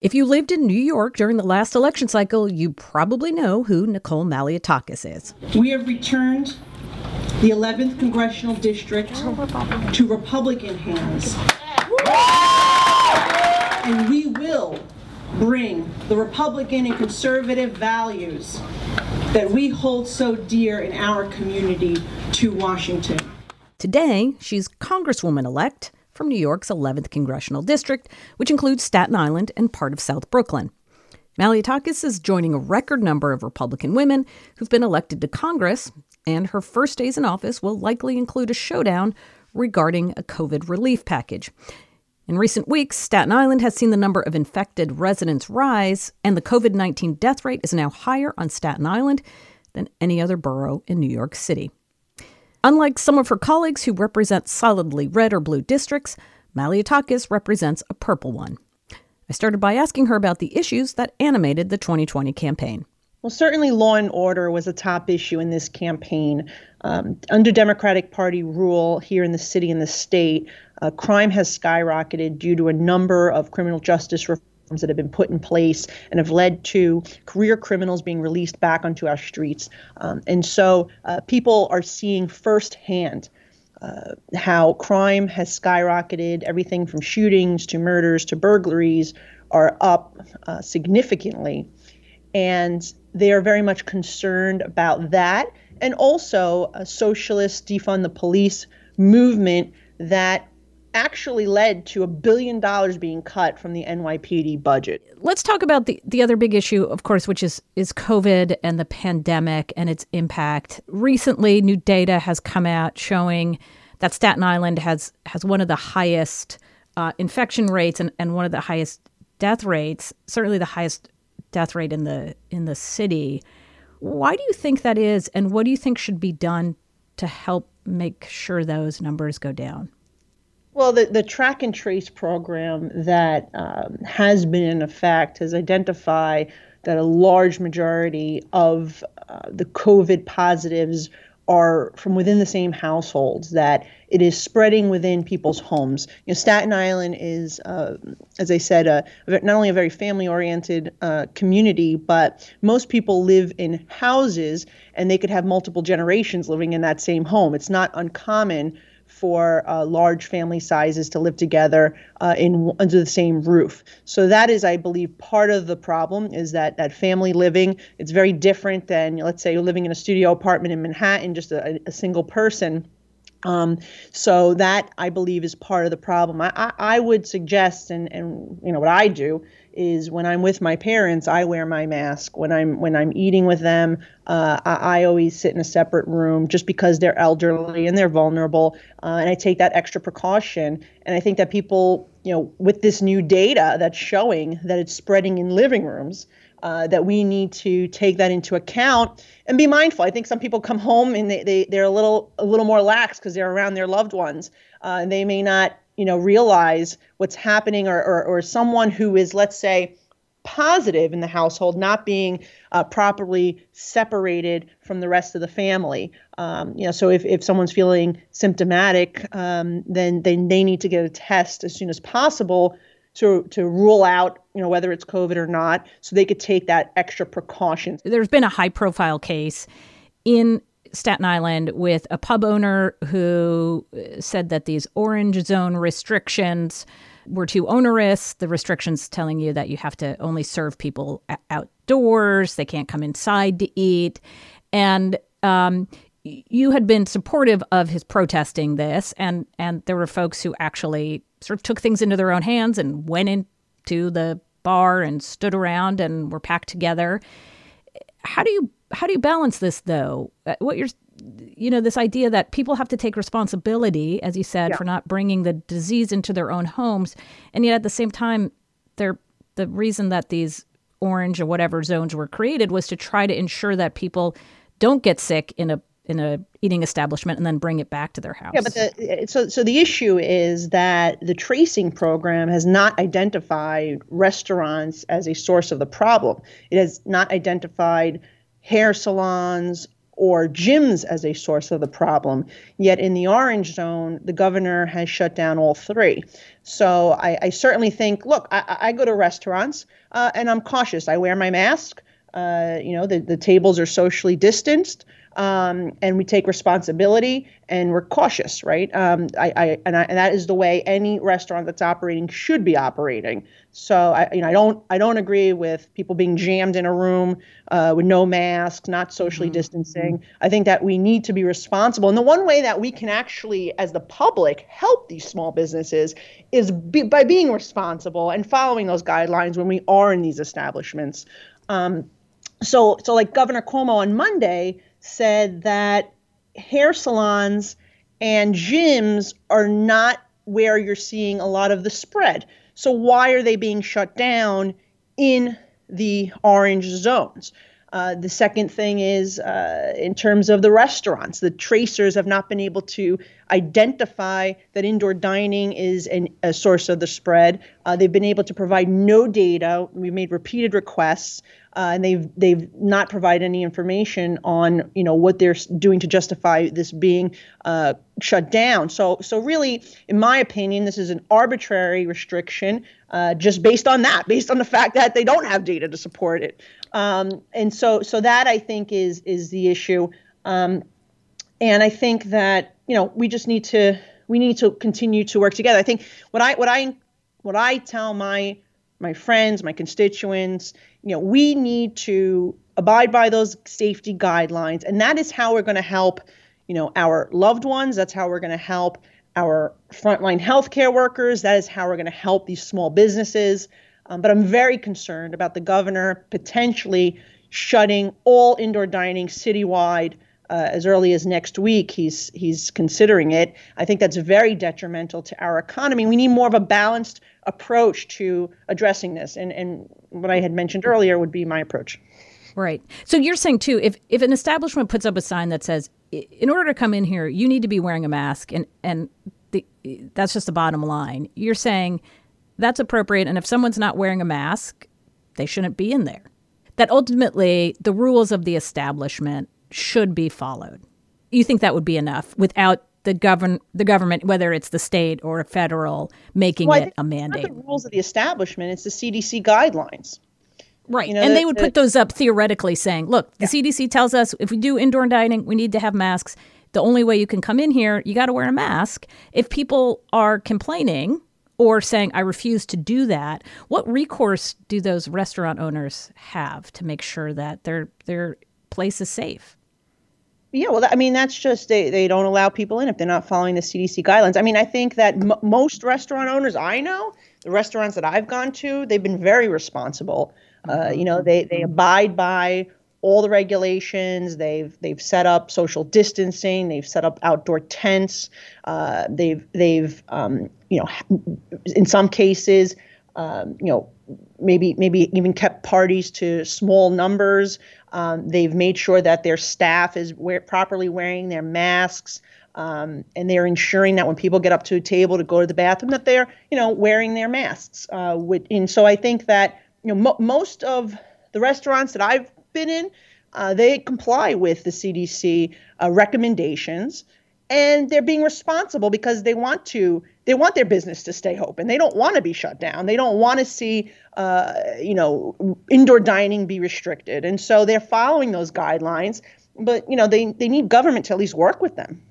If you lived in New York during the last election cycle, you probably know who Nicole Malliotakis is. We have returned the 11th Congressional District to Republican hands. And we will bring the Republican and conservative values that we hold so dear in our community to Washington. Today, she's Congresswoman elect from New York's 11th congressional district, which includes Staten Island and part of South Brooklyn. Malliotakis is joining a record number of Republican women who've been elected to Congress, and her first days in office will likely include a showdown regarding a COVID relief package. In recent weeks, Staten Island has seen the number of infected residents rise, and the COVID 19 death rate is now higher on Staten Island than any other borough in New York City. Unlike some of her colleagues who represent solidly red or blue districts, Malliotakis represents a purple one. I started by asking her about the issues that animated the 2020 campaign. Well, certainly law and order was a top issue in this campaign. Um, under Democratic Party rule here in the city and the state, uh, crime has skyrocketed due to a number of criminal justice reforms that have been put in place and have led to career criminals being released back onto our streets. Um, and so uh, people are seeing firsthand uh, how crime has skyrocketed. Everything from shootings to murders to burglaries are up uh, significantly. And they are very much concerned about that. And also a socialist defund the police movement that actually led to a billion dollars being cut from the NYPD budget. Let's talk about the, the other big issue, of course, which is is COVID and the pandemic and its impact. Recently, new data has come out showing that Staten Island has has one of the highest uh, infection rates and, and one of the highest death rates, certainly the highest death rate in the in the city. Why do you think that is, and what do you think should be done to help make sure those numbers go down? Well, the, the track and trace program that um, has been in effect has identified that a large majority of uh, the COVID positives are from within the same households, that it is spreading within people's homes. You know, Staten Island is, uh, as I said, not only a very family oriented uh, community, but most people live in houses and they could have multiple generations living in that same home. It's not uncommon for uh, large family sizes to live together uh, in under the same roof. So that is, I believe, part of the problem is that that family living. It's very different than let's say you're living in a studio apartment in Manhattan, just a, a single person. Um, so that I believe is part of the problem. I, I, I would suggest, and, and you know what I do is when I'm with my parents, I wear my mask. When I'm when I'm eating with them, uh, I, I, always sit in a separate room just because they're elderly and they're vulnerable, uh, and I take that extra precaution. And I think that people, you know, with this new data that's showing that it's spreading in living rooms, uh, that we need to take that into account and be mindful. I think some people come home and they, they they're a little a little more lax because they're around their loved ones, uh, and they may not you know realize what's happening or, or, or someone who is let's say positive in the household not being uh, properly separated from the rest of the family. Um, you know so if, if someone's feeling symptomatic um, then then they need to get a test as soon as possible to to rule out you know whether it's covid or not so they could take that extra precaution there's been a high profile case in Staten Island with a pub owner who uh, said that these orange zone restrictions were too onerous. The restrictions telling you that you have to only serve people outdoors, they can't come inside to eat. And um, you had been supportive of his protesting this, and, and there were folks who actually sort of took things into their own hands and went into the bar and stood around and were packed together. How do you how do you balance this though? Uh, what you're you know this idea that people have to take responsibility as you said yeah. for not bringing the disease into their own homes and yet at the same time they're the reason that these orange or whatever zones were created was to try to ensure that people don't get sick in a in a eating establishment and then bring it back to their house. Yeah, but the, so so the issue is that the tracing program has not identified restaurants as a source of the problem. It has not identified hair salons or gyms as a source of the problem. Yet in the orange zone, the governor has shut down all three. So I, I certainly think, look, I, I go to restaurants uh, and I'm cautious. I wear my mask. Uh, you know, the, the tables are socially distanced um, and we take responsibility and we're cautious, right? Um, I, I, and I, and that is the way any restaurant that's operating should be operating. So I, you know, I don't, I don't agree with people being jammed in a room uh, with no masks, not socially mm-hmm. distancing. I think that we need to be responsible, and the one way that we can actually, as the public, help these small businesses is be, by being responsible and following those guidelines when we are in these establishments. Um, so, so like Governor Cuomo on Monday said that hair salons and gyms are not where you're seeing a lot of the spread. So why are they being shut down in the orange zones? Uh, the second thing is uh, in terms of the restaurants, the tracers have not been able to identify that indoor dining is an, a source of the spread. Uh, they've been able to provide no data. We made repeated requests uh, and they've they've not provided any information on you know what they're doing to justify this being uh, shut down. So so really, in my opinion, this is an arbitrary restriction uh, just based on that, based on the fact that they don't have data to support it. Um, and so so that I think is is the issue. Um, and I think that you know we just need to we need to continue to work together. I think what I what I what I tell my my friends, my constituents, you know, we need to abide by those safety guidelines. And that is how we're going to help, you know, our loved ones. That's how we're going to help our frontline healthcare workers. That is how we're going to help these small businesses. Um, but I'm very concerned about the governor potentially shutting all indoor dining citywide uh, as early as next week. He's he's considering it. I think that's very detrimental to our economy. We need more of a balanced approach to addressing this, and and what I had mentioned earlier would be my approach. Right. So you're saying too, if if an establishment puts up a sign that says, in order to come in here, you need to be wearing a mask, and and the, that's just the bottom line. You're saying that's appropriate, and if someone's not wearing a mask, they shouldn't be in there. That ultimately the rules of the establishment should be followed. You think that would be enough without the govern the government, whether it's the state or federal, making well, it a mandate. the rules of the establishment; it's the CDC guidelines. Right, you know, and the, they would put those up theoretically, saying, "Look, the yeah. CDC tells us if we do indoor dining, we need to have masks. The only way you can come in here, you got to wear a mask. If people are complaining." Or saying, I refuse to do that. What recourse do those restaurant owners have to make sure that their their place is safe? Yeah, well, I mean, that's just they, they don't allow people in if they're not following the CDC guidelines. I mean, I think that m- most restaurant owners I know, the restaurants that I've gone to, they've been very responsible. Uh, you know, they they abide by all the regulations. They've they've set up social distancing. They've set up outdoor tents. Uh, they've they've um, you know, in some cases, um, you know, maybe maybe even kept parties to small numbers. Um, they've made sure that their staff is wear, properly wearing their masks, um, and they're ensuring that when people get up to a table to go to the bathroom, that they're you know wearing their masks. Uh, with, and so I think that you know mo- most of the restaurants that I've been in, uh, they comply with the CDC uh, recommendations and they're being responsible because they want to they want their business to stay open. They don't want to be shut down. They don't want to see uh, you know indoor dining be restricted. And so they're following those guidelines but you know they, they need government to at least work with them.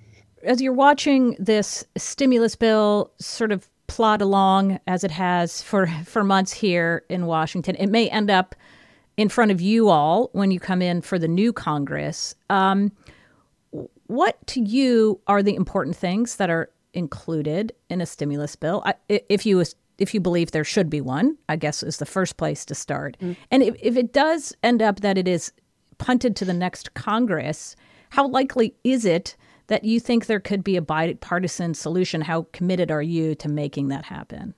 As you're watching this stimulus bill sort of plod along as it has for for months here in Washington it may end up in front of you all when you come in for the new Congress. Um, what to you are the important things that are included in a stimulus bill? I, if you if you believe there should be one, I guess is the first place to start. Mm. And if, if it does end up that it is punted to the next Congress, how likely is it that you think there could be a bipartisan solution? How committed are you to making that happen?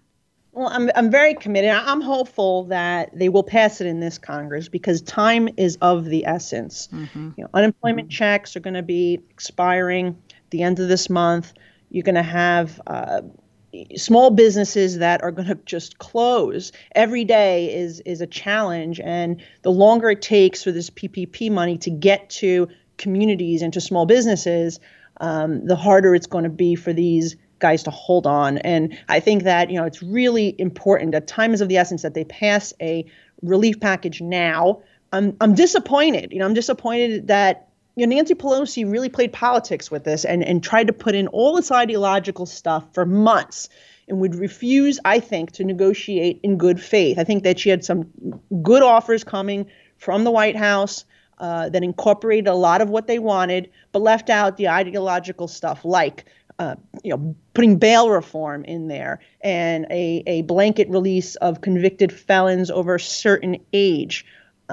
Well, I'm, I'm very committed. I'm hopeful that they will pass it in this Congress because time is of the essence. Mm-hmm. You know, unemployment mm-hmm. checks are going to be expiring at the end of this month. You're going to have uh, small businesses that are going to just close. Every day is is a challenge, and the longer it takes for this PPP money to get to communities and to small businesses, um, the harder it's going to be for these guys to hold on. And I think that you know it's really important. That time is of the essence that they pass a relief package now. I'm I'm disappointed. You know, I'm disappointed that you know Nancy Pelosi really played politics with this and and tried to put in all this ideological stuff for months and would refuse, I think, to negotiate in good faith. I think that she had some good offers coming from the White House uh, that incorporated a lot of what they wanted, but left out the ideological stuff like. Uh, you know, putting bail reform in there and a, a blanket release of convicted felons over a certain age,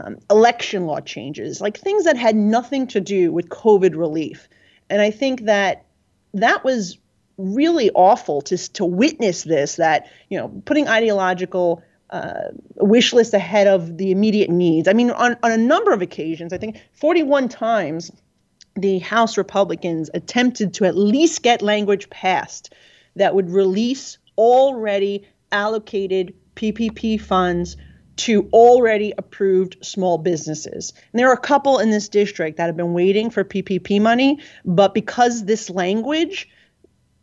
um, election law changes, like things that had nothing to do with COVID relief. And I think that that was really awful to to witness this. That you know, putting ideological uh, wish list ahead of the immediate needs. I mean, on on a number of occasions, I think 41 times, the House Republicans attempted to at least get language passed that would release already allocated PPP funds to already approved small businesses. And there are a couple in this district that have been waiting for PPP money, but because this language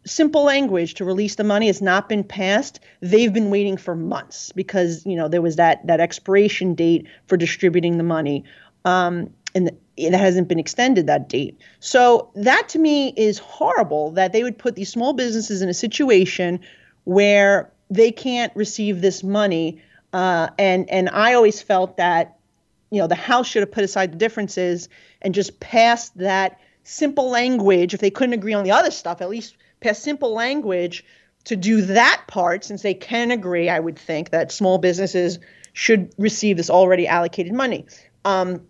simple language to release the money has not been passed they've been waiting for months because you know there was that that expiration date for distributing the money um, and it hasn't been extended that date so that to me is horrible that they would put these small businesses in a situation where they can't receive this money uh, and and i always felt that you know the house should have put aside the differences and just passed that simple language if they couldn't agree on the other stuff at least pass simple language to do that part, since they can agree, I would think, that small businesses should receive this already allocated money. Um,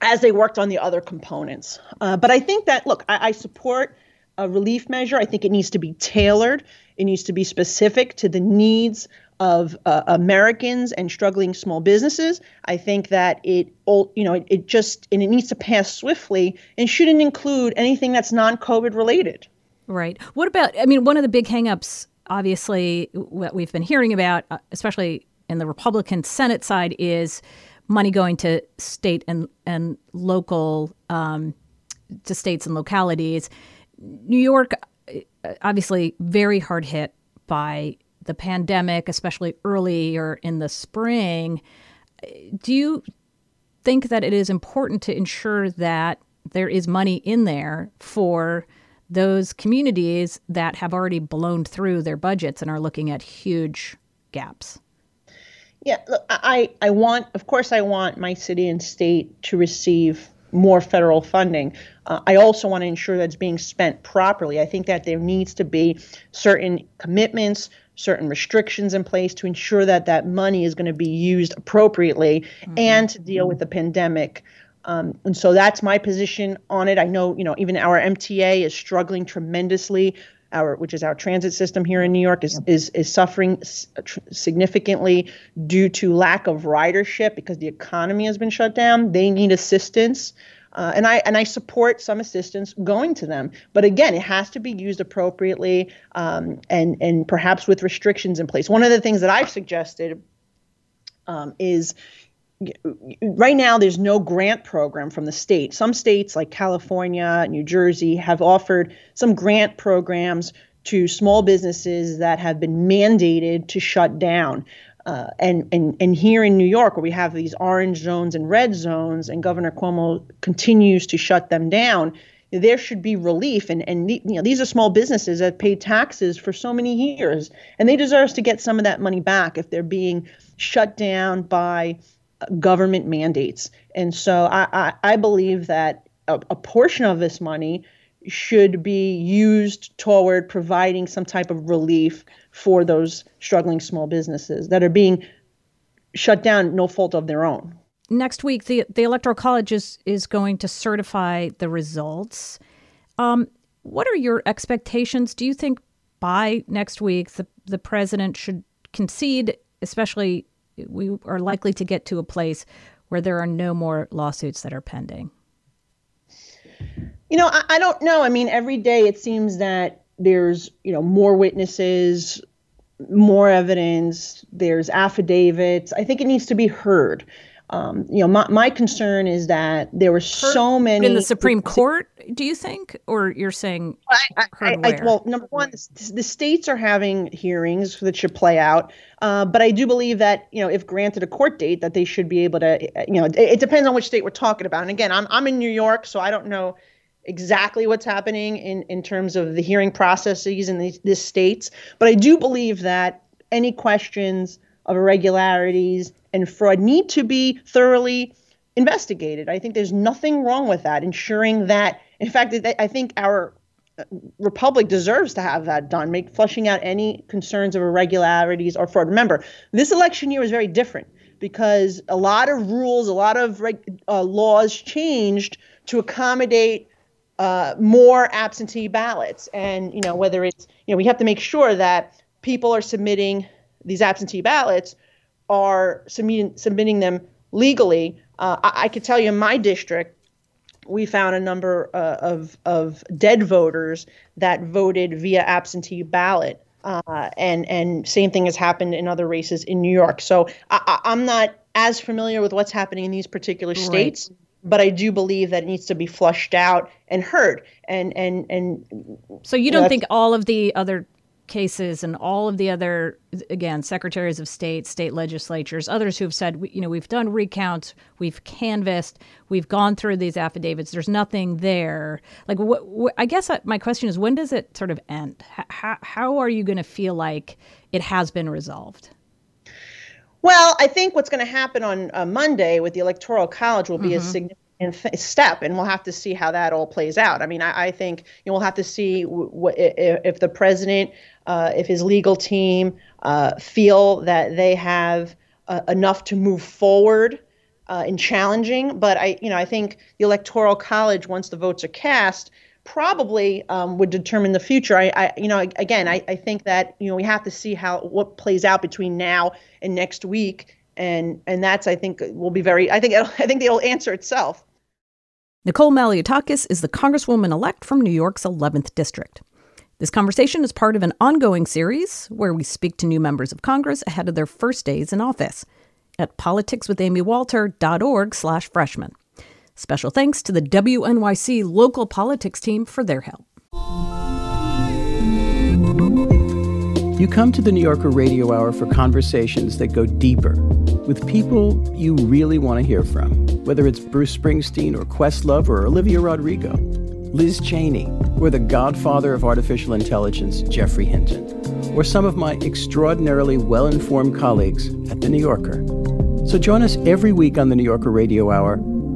as they worked on the other components. Uh, but I think that, look, I, I, support a relief measure. I think it needs to be tailored, it needs to be specific to the needs of uh, Americans and struggling small businesses. I think that it, all, you know, it, it just, and it needs to pass swiftly and shouldn't include anything that's non COVID related. Right. What about, I mean, one of the big hangups, obviously, what we've been hearing about, uh, especially in the Republican Senate side, is money going to state and, and local, um, to states and localities. New York, uh, obviously, very hard hit by the pandemic, especially earlier in the spring. Do you think that it is important to ensure that there is money in there for those communities that have already blown through their budgets and are looking at huge gaps. Yeah, look, I, I want, of course, I want my city and state to receive more federal funding. Uh, I also want to ensure that it's being spent properly. I think that there needs to be certain commitments, certain restrictions in place to ensure that that money is going to be used appropriately mm-hmm. and to deal with the pandemic. Um, and so that's my position on it. I know, you know, even our MTA is struggling tremendously. Our, which is our transit system here in New York, is is, is suffering significantly due to lack of ridership because the economy has been shut down. They need assistance. Uh, and I and I support some assistance going to them, but again, it has to be used appropriately um, and and perhaps with restrictions in place. One of the things that I've suggested um, is right now there's no grant program from the state. Some states like California, New Jersey have offered some grant programs to small businesses that have been mandated to shut down. Uh, and, and, and here in New York, where we have these orange zones and red zones, and Governor Cuomo continues to shut them down, there should be relief. And, and you know, these are small businesses that paid taxes for so many years, and they deserve to get some of that money back if they're being shut down by government mandates. And so I, I, I believe that a, a, portion of this money should be used toward providing some type of relief for those struggling small businesses that are being shut down no fault of their own. Next week, the, the Electoral College is, is going to certify the results. Um, what are your expectations? Do you think by next week the, the president should concede, especially we are likely to get to a place where there are no more lawsuits that are pending? You know, I, I don't know. I mean, every day it seems that there's, you know, more witnesses, more evidence, there's affidavits. I think it needs to be heard. Um, you know, my, my concern is that there were so many in the Supreme Court. Do you think, or you're saying? I, I, I, well, number one, the, the, states are having hearings that should play out, uh, but I do believe that you know, if granted a court date, that they should be able to. You know, it, it depends on which state we're talking about. And again, I'm I'm in New York, so I don't know exactly what's happening in, in terms of the hearing processes in these, these states. But I do believe that any questions of irregularities and fraud need to be thoroughly investigated. I think there's nothing wrong with that, ensuring that, in fact, I think our uh, republic deserves to have that done, make flushing out any concerns of irregularities or fraud. Remember, this election year was very different because a lot of rules, a lot of uh, laws changed to accommodate uh, more absentee ballots. And, you know, whether it's, you know, we have to make sure that people are submitting these absentee ballots are submitting, submitting them legally. Uh, I, I could tell you in my district, we found a number uh, of, of dead voters that voted via absentee ballot. Uh, and and same thing has happened in other races in New York. So I, am not as familiar with what's happening in these particular states, right but I do believe that it needs to be flushed out and heard. And and and so you don't think all of the other cases and all of the other again secretaries of state state legislatures others who have said you know we've done recounts we've canvassed we've gone through these affidavits there's nothing there like what, what i guess my question is when does it sort of end how, how are you going to feel like it has been resolved well, I think what's going to happen on uh, Monday with the Electoral College will be mm-hmm. a significant step, and we'll have to see how that all plays out. I mean, I, I think you know, we'll have to see w- w- if the president, uh, if his legal team uh, feel that they have uh, enough to move forward uh, in challenging. But I, you know, I think the Electoral College, once the votes are cast, probably um, would determine the future. I, I you know, again, I, I think that you know we have to see how what plays out between now and next week, and and that's I think will be very. I think I think it'll answer itself. Nicole Malliotakis is the Congresswoman elect from New York's 11th District. This conversation is part of an ongoing series where we speak to new members of Congress ahead of their first days in office at politicswithamywalter.org slash freshman. Special thanks to the WNYC local politics team for their help. You come to the New Yorker Radio Hour for conversations that go deeper with people you really want to hear from, whether it's Bruce Springsteen or Questlove or Olivia Rodrigo, Liz Cheney, or the godfather of artificial intelligence, Geoffrey Hinton, or some of my extraordinarily well informed colleagues at The New Yorker. So join us every week on the New Yorker Radio Hour